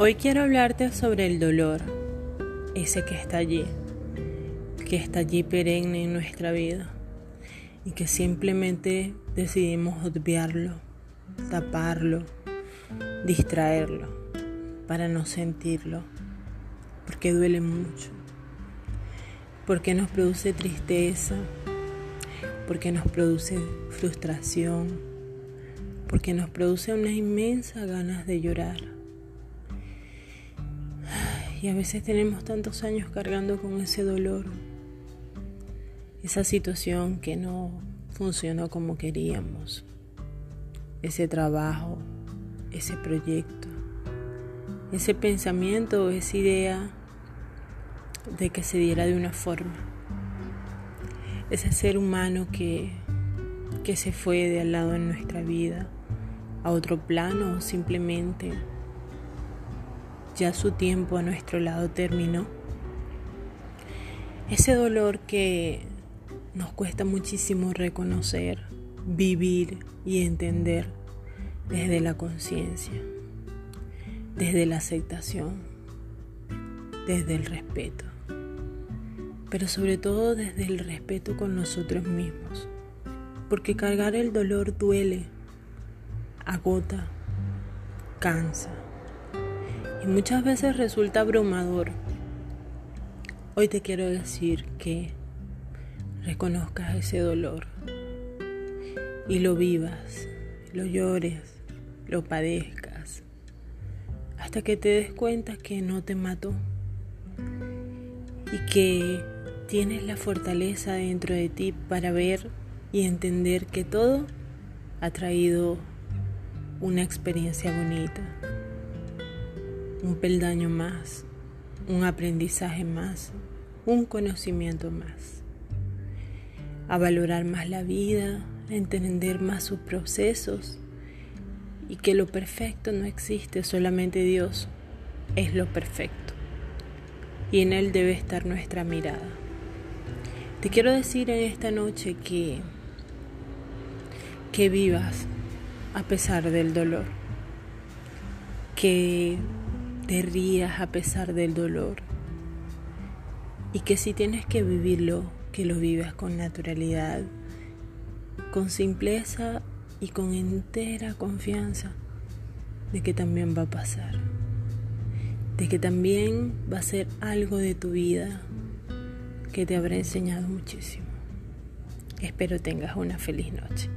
Hoy quiero hablarte sobre el dolor, ese que está allí, que está allí perenne en nuestra vida y que simplemente decidimos obviarlo, taparlo, distraerlo para no sentirlo, porque duele mucho, porque nos produce tristeza, porque nos produce frustración, porque nos produce una inmensa ganas de llorar y a veces tenemos tantos años cargando con ese dolor, esa situación que no funcionó como queríamos, ese trabajo, ese proyecto, ese pensamiento, esa idea de que se diera de una forma, ese ser humano que, que se fue de al lado en nuestra vida, a otro plano simplemente ya su tiempo a nuestro lado terminó. Ese dolor que nos cuesta muchísimo reconocer, vivir y entender desde la conciencia, desde la aceptación, desde el respeto, pero sobre todo desde el respeto con nosotros mismos, porque cargar el dolor duele, agota, cansa muchas veces resulta abrumador. Hoy te quiero decir que reconozcas ese dolor y lo vivas, lo llores, lo padezcas, hasta que te des cuenta que no te mató y que tienes la fortaleza dentro de ti para ver y entender que todo ha traído una experiencia bonita un peldaño más, un aprendizaje más, un conocimiento más. A valorar más la vida, a entender más sus procesos y que lo perfecto no existe, solamente Dios es lo perfecto. Y en Él debe estar nuestra mirada. Te quiero decir en esta noche que, que vivas a pesar del dolor, que te rías a pesar del dolor y que si tienes que vivirlo, que lo vivas con naturalidad, con simpleza y con entera confianza de que también va a pasar, de que también va a ser algo de tu vida que te habrá enseñado muchísimo. Espero tengas una feliz noche.